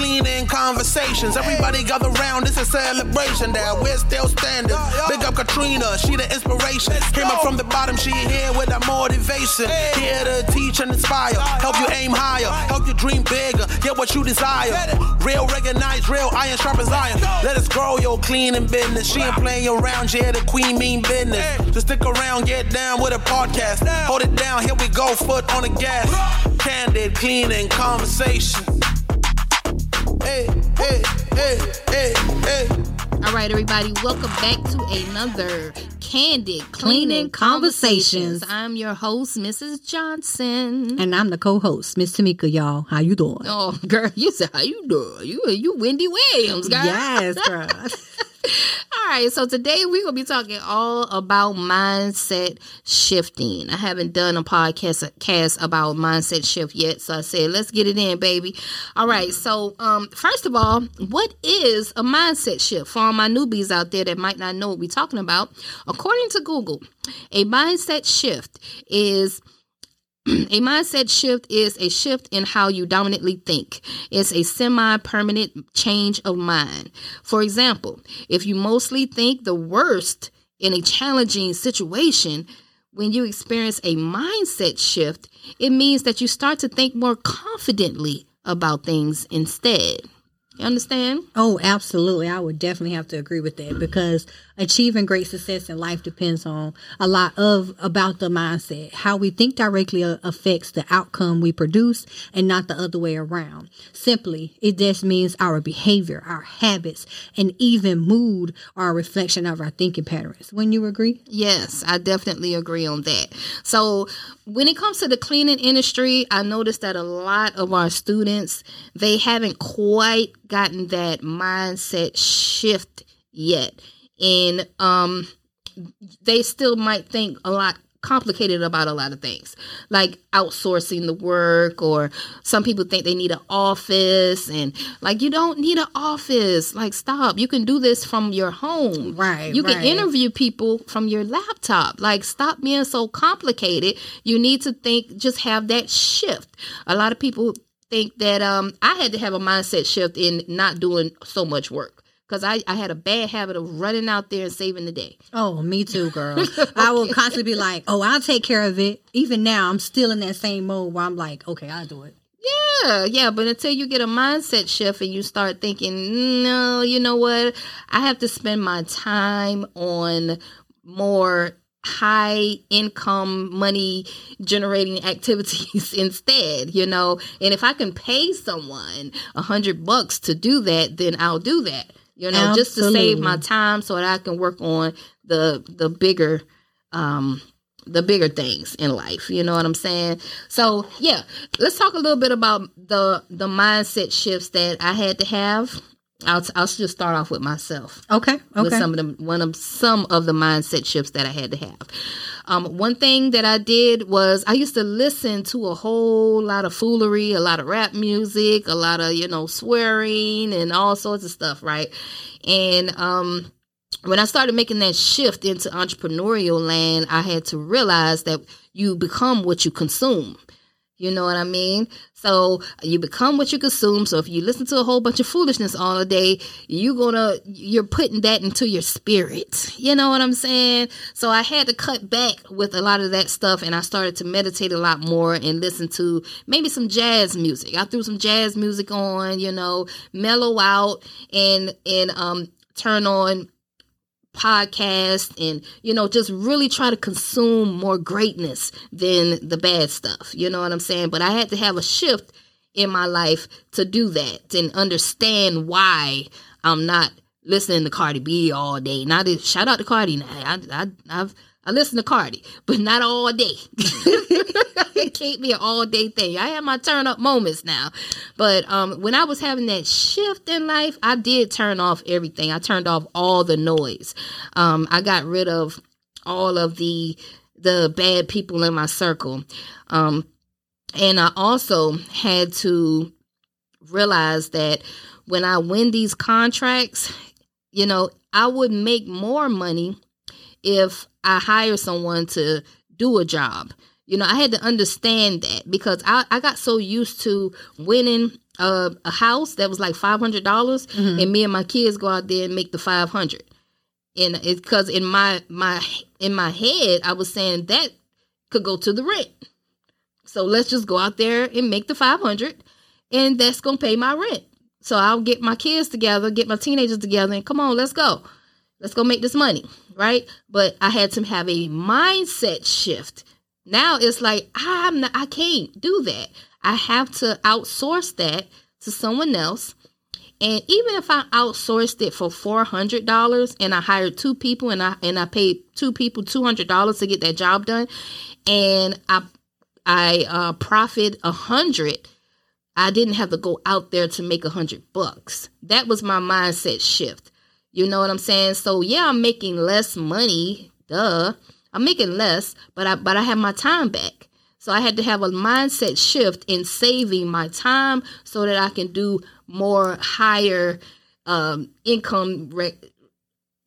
cleaning conversations. Everybody gather round, it's a celebration that we're still standing. Big up Katrina, she the inspiration. Came up from the bottom, she here with that motivation. Here to teach and inspire, help you aim higher, help you dream bigger, get what you desire. Real recognize, real iron sharp as iron. Let us grow your cleaning business. She ain't playing around, yeah, the queen mean business. Just stick around, get down with a podcast. Hold it down, here we go, foot on the gas. Candid, cleaning conversation. Hey, hey, hey, hey, hey. All right, everybody, welcome back to another Candid Cleaning Conversations. I'm your host, Mrs. Johnson. And I'm the co-host, Miss Tamika, y'all. How you doing? Oh, girl, you said how you doing? You you Wendy Williams, girl. Yes, girl. All right, so today we're gonna be talking all about mindset shifting. I haven't done a podcast cast about mindset shift yet, so I said let's get it in, baby. All right, so um, first of all, what is a mindset shift for all my newbies out there that might not know what we're talking about? According to Google, a mindset shift is a mindset shift is a shift in how you dominantly think. It's a semi permanent change of mind. For example, if you mostly think the worst in a challenging situation, when you experience a mindset shift, it means that you start to think more confidently about things instead. You understand? Oh, absolutely. I would definitely have to agree with that because achieving great success in life depends on a lot of about the mindset. How we think directly uh, affects the outcome we produce and not the other way around. Simply, it just means our behavior, our habits, and even mood are a reflection of our thinking patterns. Wouldn't you agree? Yes, I definitely agree on that. So, when it comes to the cleaning industry, I noticed that a lot of our students, they haven't quite gotten that mindset shift yet. And um they still might think a lot complicated about a lot of things like outsourcing the work or some people think they need an office and like you don't need an office. Like stop. You can do this from your home. Right you right. can interview people from your laptop. Like stop being so complicated. You need to think just have that shift. A lot of people think that um i had to have a mindset shift in not doing so much work because I, I had a bad habit of running out there and saving the day. Oh, me too, girl. okay. I will constantly be like, oh, I'll take care of it. Even now, I'm still in that same mode where I'm like, okay, I'll do it. Yeah, yeah, but until you get a mindset shift and you start thinking, no, you know what? I have to spend my time on more high income money generating activities instead you know and if i can pay someone a hundred bucks to do that then i'll do that you know, Absolutely. just to save my time so that I can work on the the bigger um the bigger things in life. You know what I'm saying? So yeah, let's talk a little bit about the the mindset shifts that I had to have. I'll I'll just start off with myself. Okay. Okay. With some of the one of some of the mindset shifts that I had to have. Um, one thing that I did was I used to listen to a whole lot of foolery, a lot of rap music, a lot of you know swearing and all sorts of stuff, right? And um, when I started making that shift into entrepreneurial land, I had to realize that you become what you consume. You know what I mean? So you become what you consume. So if you listen to a whole bunch of foolishness all day, you're gonna you're putting that into your spirit. You know what I'm saying? So I had to cut back with a lot of that stuff and I started to meditate a lot more and listen to maybe some jazz music. I threw some jazz music on, you know, mellow out and and um turn on podcast and you know just really try to consume more greatness than the bad stuff you know what i'm saying? But i had to have a shift in my life to do that and understand why i'm not listening to cardi b all day. Not shout out to cardi. Now I, I, i've I listen to Cardi, but not all day. it can't be an all day thing. I have my turn up moments now. But um, when I was having that shift in life, I did turn off everything. I turned off all the noise. Um, I got rid of all of the the bad people in my circle. Um, and I also had to realize that when I win these contracts, you know, I would make more money if I hire someone to do a job. You know, I had to understand that because I, I got so used to winning a, a house that was like five hundred dollars, mm-hmm. and me and my kids go out there and make the five hundred. And it's because in my my in my head, I was saying that could go to the rent. So let's just go out there and make the five hundred, and that's gonna pay my rent. So I'll get my kids together, get my teenagers together, and come on, let's go. Let's go make this money, right? But I had to have a mindset shift. Now it's like I'm not, I can't do that. I have to outsource that to someone else. And even if I outsourced it for four hundred dollars and I hired two people and I and I paid two people two hundred dollars to get that job done, and I I uh, profit a hundred, I didn't have to go out there to make a hundred bucks. That was my mindset shift. You know what I'm saying? So yeah, I'm making less money. Duh, I'm making less, but I but I have my time back. So I had to have a mindset shift in saving my time so that I can do more higher um, income re-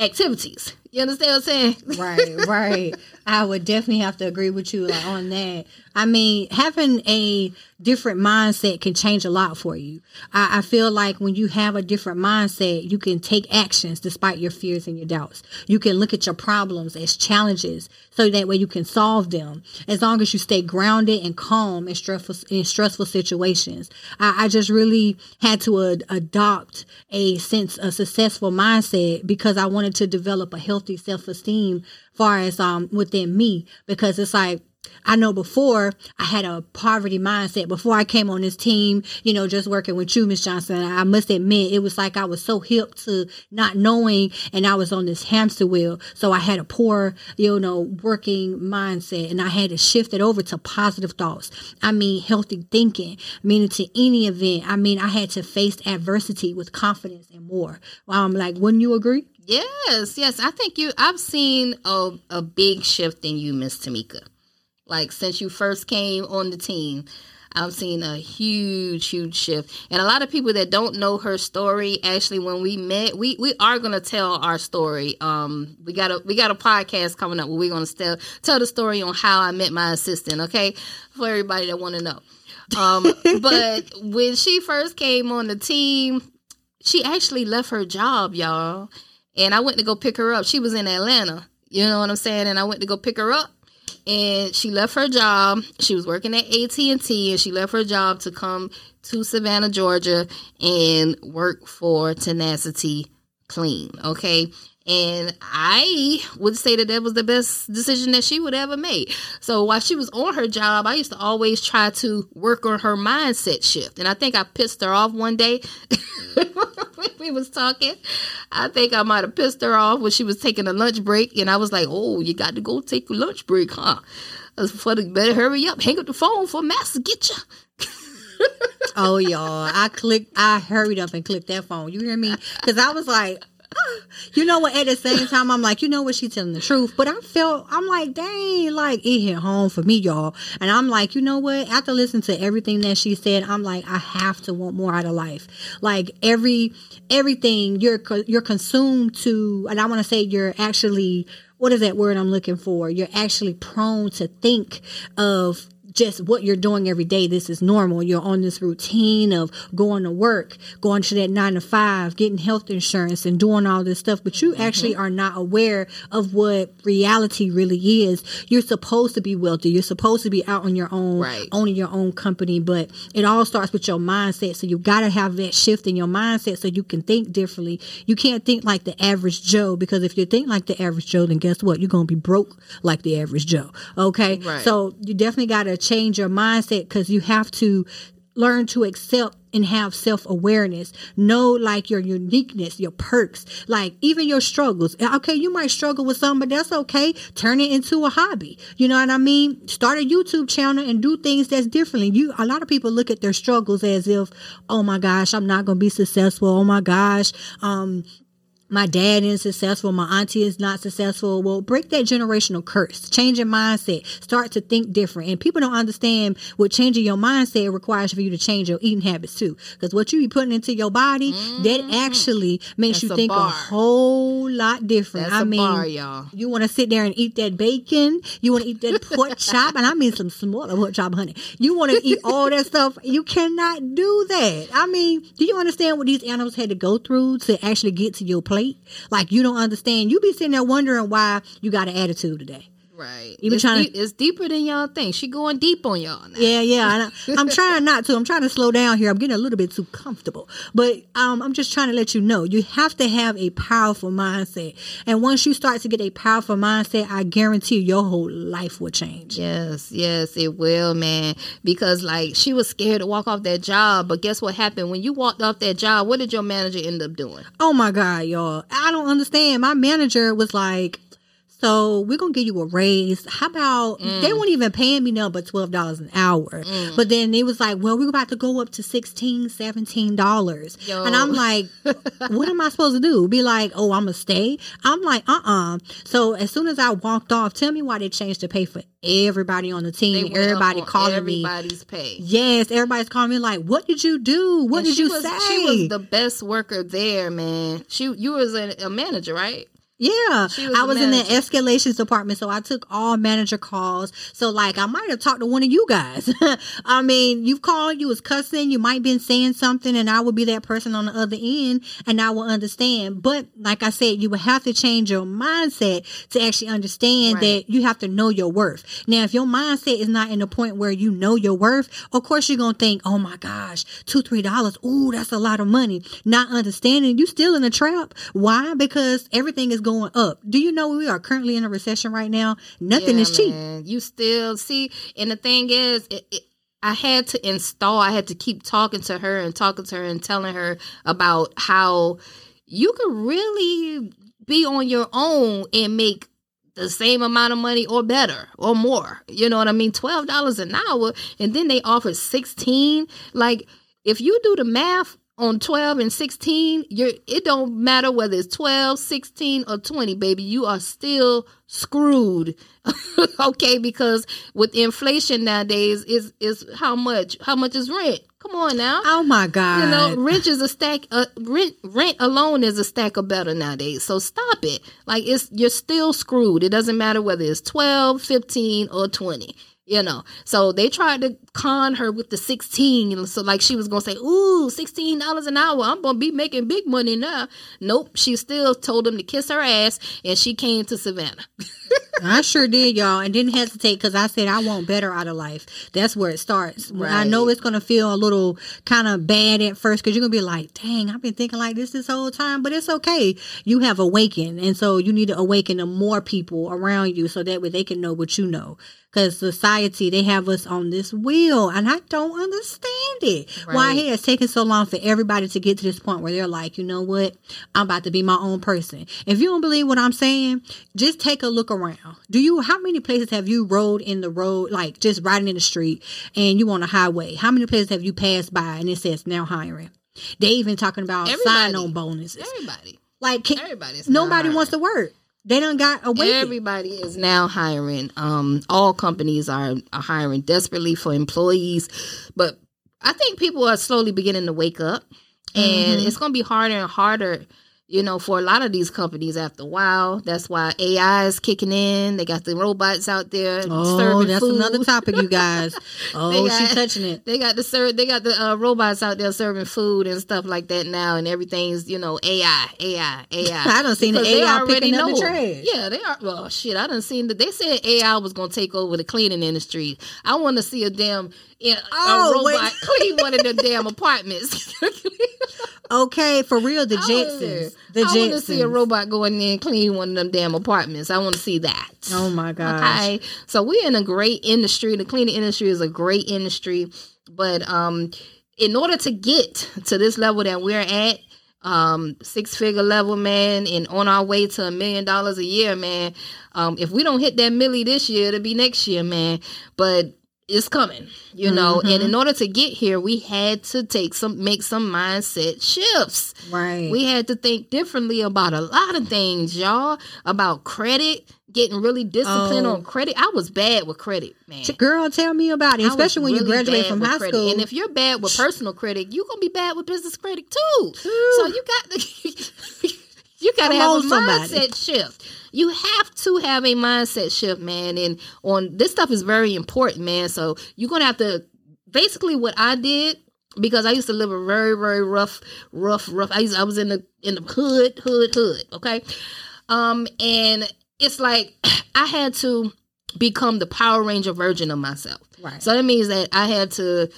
activities. You understand what I'm saying? right, right. I would definitely have to agree with you like, on that. I mean, having a different mindset can change a lot for you. I, I, feel like when you have a different mindset, you can take actions despite your fears and your doubts. You can look at your problems as challenges so that way you can solve them as long as you stay grounded and calm in stressful, in stressful situations. I, I just really had to ad- adopt a sense of successful mindset because I wanted to develop a healthy self-esteem far as um within me because it's like I know before I had a poverty mindset before I came on this team, you know, just working with you, Miss Johnson. I must admit, it was like I was so hip to not knowing and I was on this hamster wheel. So I had a poor, you know, working mindset and I had to shift it over to positive thoughts. I mean, healthy thinking, meaning to any event. I mean, I had to face adversity with confidence and more. I'm like, wouldn't you agree? Yes, yes. I think you I've seen a, a big shift in you, Miss Tamika. Like since you first came on the team, I've seen a huge, huge shift. And a lot of people that don't know her story, actually, when we met, we, we are gonna tell our story. Um, we got a we got a podcast coming up where we're gonna tell tell the story on how I met my assistant. Okay, for everybody that want to know. Um, but when she first came on the team, she actually left her job, y'all. And I went to go pick her up. She was in Atlanta. You know what I'm saying? And I went to go pick her up and she left her job. She was working at AT&T and she left her job to come to Savannah, Georgia and work for Tenacity Clean, okay? And I would say that that was the best decision that she would ever make. So while she was on her job, I used to always try to work on her mindset shift. And I think I pissed her off one day we was talking. I think I might have pissed her off when she was taking a lunch break. And I was like, oh, you got to go take a lunch break, huh? Uh, That's funny. Better hurry up. Hang up the phone for Master get you. oh, y'all. I clicked, I hurried up and clicked that phone. You hear me? Because I was like, you know what? At the same time, I'm like, you know what? She's telling the truth. But I felt, I'm like, dang, like it hit home for me, y'all. And I'm like, you know what? After listening to everything that she said, I'm like, I have to want more out of life. Like every, everything you're, you're consumed to, and I want to say you're actually, what is that word I'm looking for? You're actually prone to think of just what you're doing every day. This is normal. You're on this routine of going to work, going to that nine to five, getting health insurance and doing all this stuff, but you mm-hmm. actually are not aware of what reality really is. You're supposed to be wealthy. You're supposed to be out on your own, right. owning your own company, but it all starts with your mindset. So you got to have that shift in your mindset so you can think differently. You can't think like the average Joe because if you think like the average Joe, then guess what? You're going to be broke like the average Joe. Okay. Right. So you definitely got to change your mindset because you have to learn to accept and have self awareness. Know like your uniqueness, your perks, like even your struggles. Okay, you might struggle with something, but that's okay. Turn it into a hobby. You know what I mean? Start a YouTube channel and do things that's differently. You a lot of people look at their struggles as if, oh my gosh, I'm not gonna be successful. Oh my gosh, um, my dad isn't successful, my auntie is not successful. Well, break that generational curse, change your mindset, start to think different. And people don't understand what changing your mindset requires for you to change your eating habits too. Because what you be putting into your body, mm-hmm. that actually makes That's you think a, a, whole lot different. That's I mean, bar, y'all. you want to sit there and eat that bacon, you want to eat that pork chop, and I mean some smaller pork chop, honey. You want to eat all that stuff. You cannot do that. I mean, do you understand what these animals had to go through to actually get to your plate? Like you don't understand. You be sitting there wondering why you got an attitude today. Right. You it's, trying to, it's deeper than y'all think. She going deep on y'all now. Yeah, yeah. I, am trying not to. I'm trying to slow down here. I'm getting a little bit too comfortable. But um, I'm just trying to let you know you have to have a powerful mindset. And once you start to get a powerful mindset, I guarantee you, your whole life will change. Yes, yes, it will, man. Because like she was scared to walk off that job, but guess what happened when you walked off that job? What did your manager end up doing? Oh my God, y'all! I don't understand. My manager was like so we're gonna give you a raise. How about mm. they weren't even paying me now but twelve dollars an hour. Mm. But then it was like, well, we're about to go up to 16 dollars. And I'm like, what am I supposed to do? Be like, oh, I'm gonna stay? I'm like, uh uh So as soon as I walked off, tell me why they changed the pay for everybody on the team. Everybody calling everybody's me. Everybody's pay. Yes, everybody's calling me like, what did you do? What and did you was, say? She was the best worker there, man. She you was a, a manager, right? Yeah, was I was in the escalations department, so I took all manager calls. So like, I might have talked to one of you guys. I mean, you've called, you was cussing, you might been saying something, and I would be that person on the other end, and I will understand. But like I said, you would have to change your mindset to actually understand right. that you have to know your worth. Now, if your mindset is not in the point where you know your worth, of course you're gonna think, oh my gosh, two three dollars, ooh, that's a lot of money. Not understanding, you still in a trap. Why? Because everything is going going up. Do you know we are currently in a recession right now? Nothing yeah, is cheap. Man. You still see, and the thing is, it, it, I had to install. I had to keep talking to her and talking to her and telling her about how you could really be on your own and make the same amount of money or better or more. You know what I mean? Twelve dollars an hour, and then they offer sixteen. Like if you do the math on 12 and 16 you're it don't matter whether it's 12 16 or 20 baby you are still screwed. Okay because with inflation nowadays is is how much how much is rent? Come on now. Oh my god you know rent is a stack uh, rent rent alone is a stack of better nowadays. So stop it. Like it's you're still screwed. It doesn't matter whether it's 12 15 or 20 you know. So they tried to con her with the 16. So like she was to say, ooh, $16 an hour. I'm to be making big money now. Nope. She still told them to kiss her ass and she came to Savannah. I sure did, y'all, and didn't hesitate because I said I want better out of life. That's where it starts. Right. I know it's gonna feel a little kind of bad at first because you're gonna be like, "Dang, I've been thinking like this this whole time," but it's okay. You have awakened, and so you need to awaken to more people around you so that way they can know what you know because society they have us on this wheel and i don't understand it right. why it has taken so long for everybody to get to this point where they're like you know what i'm about to be my own person if you don't believe what i'm saying just take a look around do you how many places have you rode in the road like just riding in the street and you on a highway? How many places have you passed by and it says now hiring? They even talking about sign on bonuses. Everybody. Like can, everybody's nobody wants to work. They don't got a Everybody is now hiring. Um, all companies are, are hiring desperately for employees, but I think people are slowly beginning to wake up, and mm-hmm. it's going to be harder and harder you know, for a lot of these companies after a while. That's why AI is kicking in. They got the robots out there oh, serving that's food. another topic, you guys. Oh, got, she's touching it. They got the serve. They got the uh, robots out there serving food and stuff like that now, and everything's you know AI, AI, AI. I don't see the AI picking know. up the trash. Yeah, they are. Well, shit, I don't see that. They said AI was going to take over the cleaning industry. I want to see a damn yeah, oh, a robot wait. clean one of the damn apartments. Okay, for real, the Jetsons. The I want to see a robot go in there and clean one of them damn apartments. I want to see that. Oh my god. Okay, so we're in a great industry. The cleaning industry is a great industry, but um, in order to get to this level that we're at, um six figure level man and on our way to a million dollars a year man um if we don't hit that millie this year it'll be next year man but it's coming, you know. And mm-hmm. in order to get here, we had to take some, make some mindset shifts. Right. We had to think differently about a lot of things, y'all. About credit, getting really disciplined Oh. on credit. I was bad with credit, man. Girl, tell me about it. Especially when you really graduate bad from high credit. school. And if you're bad with personal credit, you're gonna be bad with business credit too. So you got to you gotta Come have a somebody. mindset shift. You have to have a mindset shift, man. And on this stuff is very important, man. So you're gonna have to basically what I did because I used to live a very, very rough, rough, rough. I used I was in the in the hood, hood, hood. Okay, um, and it's like I had to become the Power Ranger version of myself. Right. So that means that I had to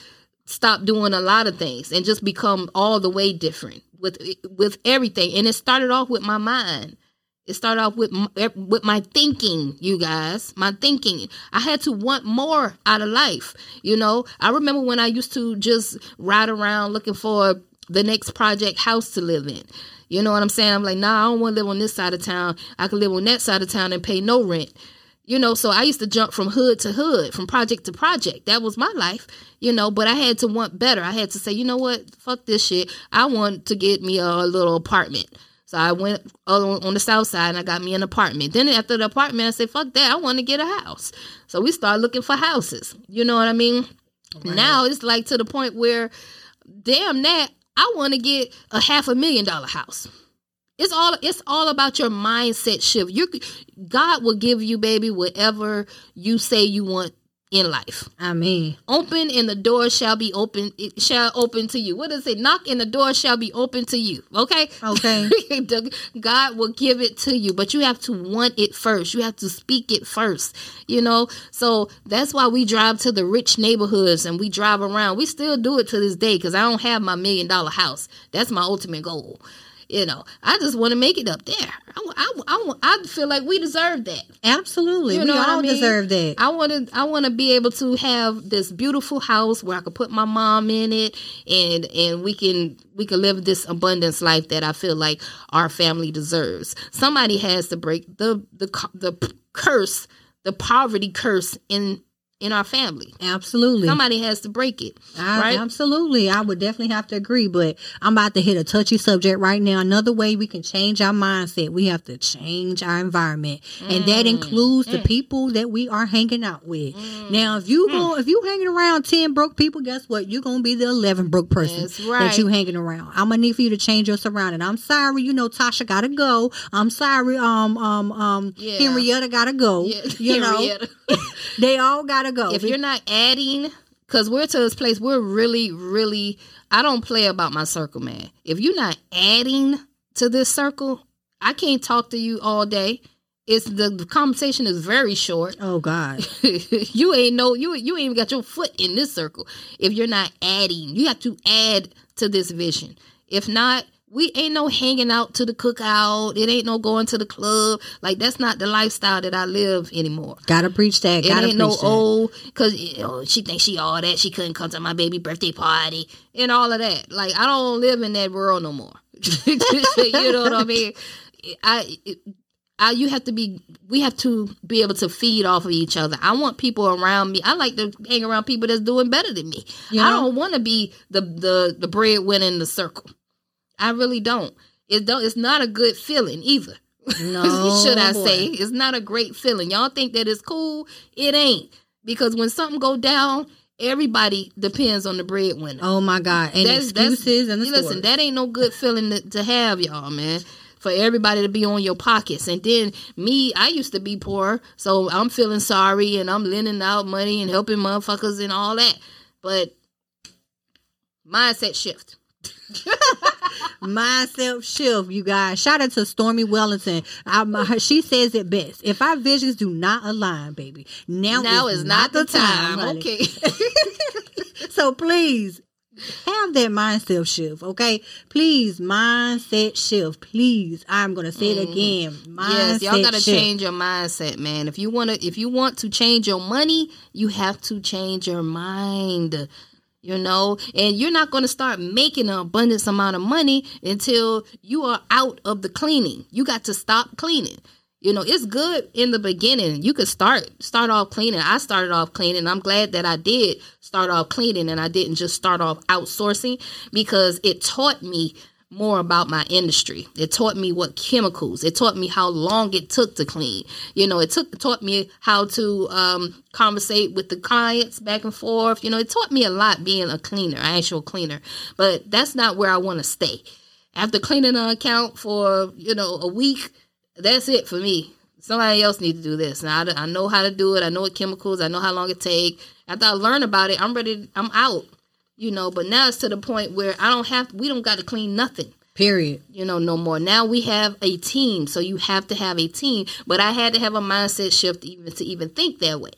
stop doing a lot of things and just become all the way different with with everything. And it started off with my mind. It started off with my, with my thinking, you guys. My thinking. I had to want more out of life. You know, I remember when I used to just ride around looking for the next project house to live in. You know what I'm saying? I'm like, nah, I don't want to live on this side of town. I can live on that side of town and pay no rent. You know, so I used to jump from hood to hood, from project to project. That was my life, you know, but I had to want better. I had to say, you know what? Fuck this shit. I want to get me a little apartment. So I went on the south side and I got me an apartment. Then after the apartment, I said, fuck that. I want to get a house. So we started looking for houses. You know what I mean? Now it's like to the point where, damn that, I want to get a half a million dollar house. It's all it's all about your mindset shift. You God will give you, baby, whatever you say you want in life. I mean, Open and the door shall be open. It shall open to you. What does it? Knock and the door shall be open to you. Okay. Okay. God will give it to you, but you have to want it first. You have to speak it first. You know. So that's why we drive to the rich neighborhoods and we drive around. We still do it to this day because I don't have my million dollar house. That's my ultimate goal. You know, I just want to make it up there. I, I, I, I feel like we deserve that. absolutely. You we all I mean? deserve that. I want to. I want to be able to have this beautiful house where I could put my mom in it, and and we can we can live this abundance life that I feel like our family deserves. Somebody has to break the the the curse, the poverty curse in in our family. Absolutely. Somebody has to break it, I, right? Absolutely. I would definitely have to agree, but I'm about to hit a touchy subject right now. Another way we can change our mindset, we have to change our environment. And that Mm. includes the people that we are hanging out with. Now, if you Mm. go, if you hanging around 10 broke people, guess what? You're going to be the 11 broke person That's that right. you hanging around. I'm going to need for you to change your surrounding. I'm sorry, you know, Tasha got to go. I'm sorry, um, um, um, Yeah. Henrietta got to go. Yeah, You know, they all got to go. if you're not adding because we're to this place we're really really i don't play about my circle man. If you're not adding to this circle i can't talk to you all day. It's the, the conversation is very short. Oh, God. you ain't no you you ain't even got your foot in this circle if you're not adding. You have to add to this vision. If not we ain't no hanging out to the cookout it ain't no going to the club like that's not the lifestyle that i live anymore Gotta preach that. it Gotta ain't preach no that. old because you know, she thinks she all that. She couldn't come to my baby birthday party and all of that. Like I don't live in that world no more. you know what I mean? I, I, you have to be. We have to be able to feed off of each other. I want people around me. I like to hang around people that's doing better than me. Yeah. I don't want to be the the the breadwinner in the circle. I really don't. It don't. It's not a good feeling either. No, should I boy. say? It's not a great feeling. Y'all think that it's cool? It ain't because when something go down, everybody depends on the breadwinner. Oh my God! And excuses and the listen. stories. That ain't no good feeling to, to have, y'all, man. For everybody to be on your pockets, and then me, I used to be poor, so I'm feeling sorry, and I'm lending out money and helping motherfuckers and all that. But mindset shift. Mindset shift, you guys. Shout out to Stormy Wellington. I, she says it best. If our visions do not align, baby, now, Now is is not the time. honey. Okay. So please have that mindset shift, okay? Please, mindset shift. Please, I'm gonna say it mm. again. Mindset. Yes, y'all gotta shift. change your mindset, man. If you wanna if you want to change your money, you have to change your mind. You know, and you're not going to start making an abundance amount of money until you are out of the cleaning. You got to stop cleaning. You know, it's good in the beginning. You could start start off cleaning. I started off cleaning. I'm glad that I did start off cleaning and I didn't just start off outsourcing because it taught me more about my industry. It taught me what chemicals. It taught me how long it took to clean. You know, it took taught me how to um, conversate with the clients back and forth. You know, it taught me a lot being a cleaner, an actual cleaner. But that's not where I want to stay. After cleaning an account for you know a week, that's it for me. Somebody else needs to do this. Now I, I know how to do it. I know what chemicals. I know how long it take. After I learn about it, I'm ready. I'm out you know but now it's to the point where i don't have we don't got to clean nothing. Period. You know no more. Now we have a team so you have to have a team. But i had to have a mindset shift even to even think that way.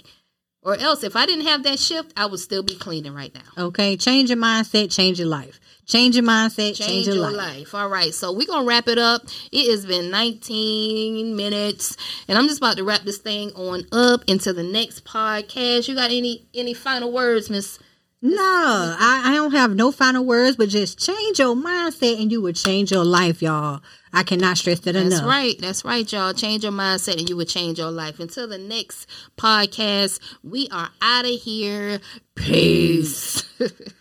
Or else if i didn't have that shift i would still be cleaning right now. Okay change your mindset change your life. Change your mindset change, change your, your life. life. all right so we're gonna wrap it up. It has been 19 minutes and i'm just about to wrap this thing on up into the next podcast. You got any any final words miss no, I, I don't have no final words, but just change your mindset and you will change your life, y'all. I cannot stress that That's enough. That's right. That's right, y'all. Change your mindset and you will change your life. Until the next podcast, we are out of here. Peace.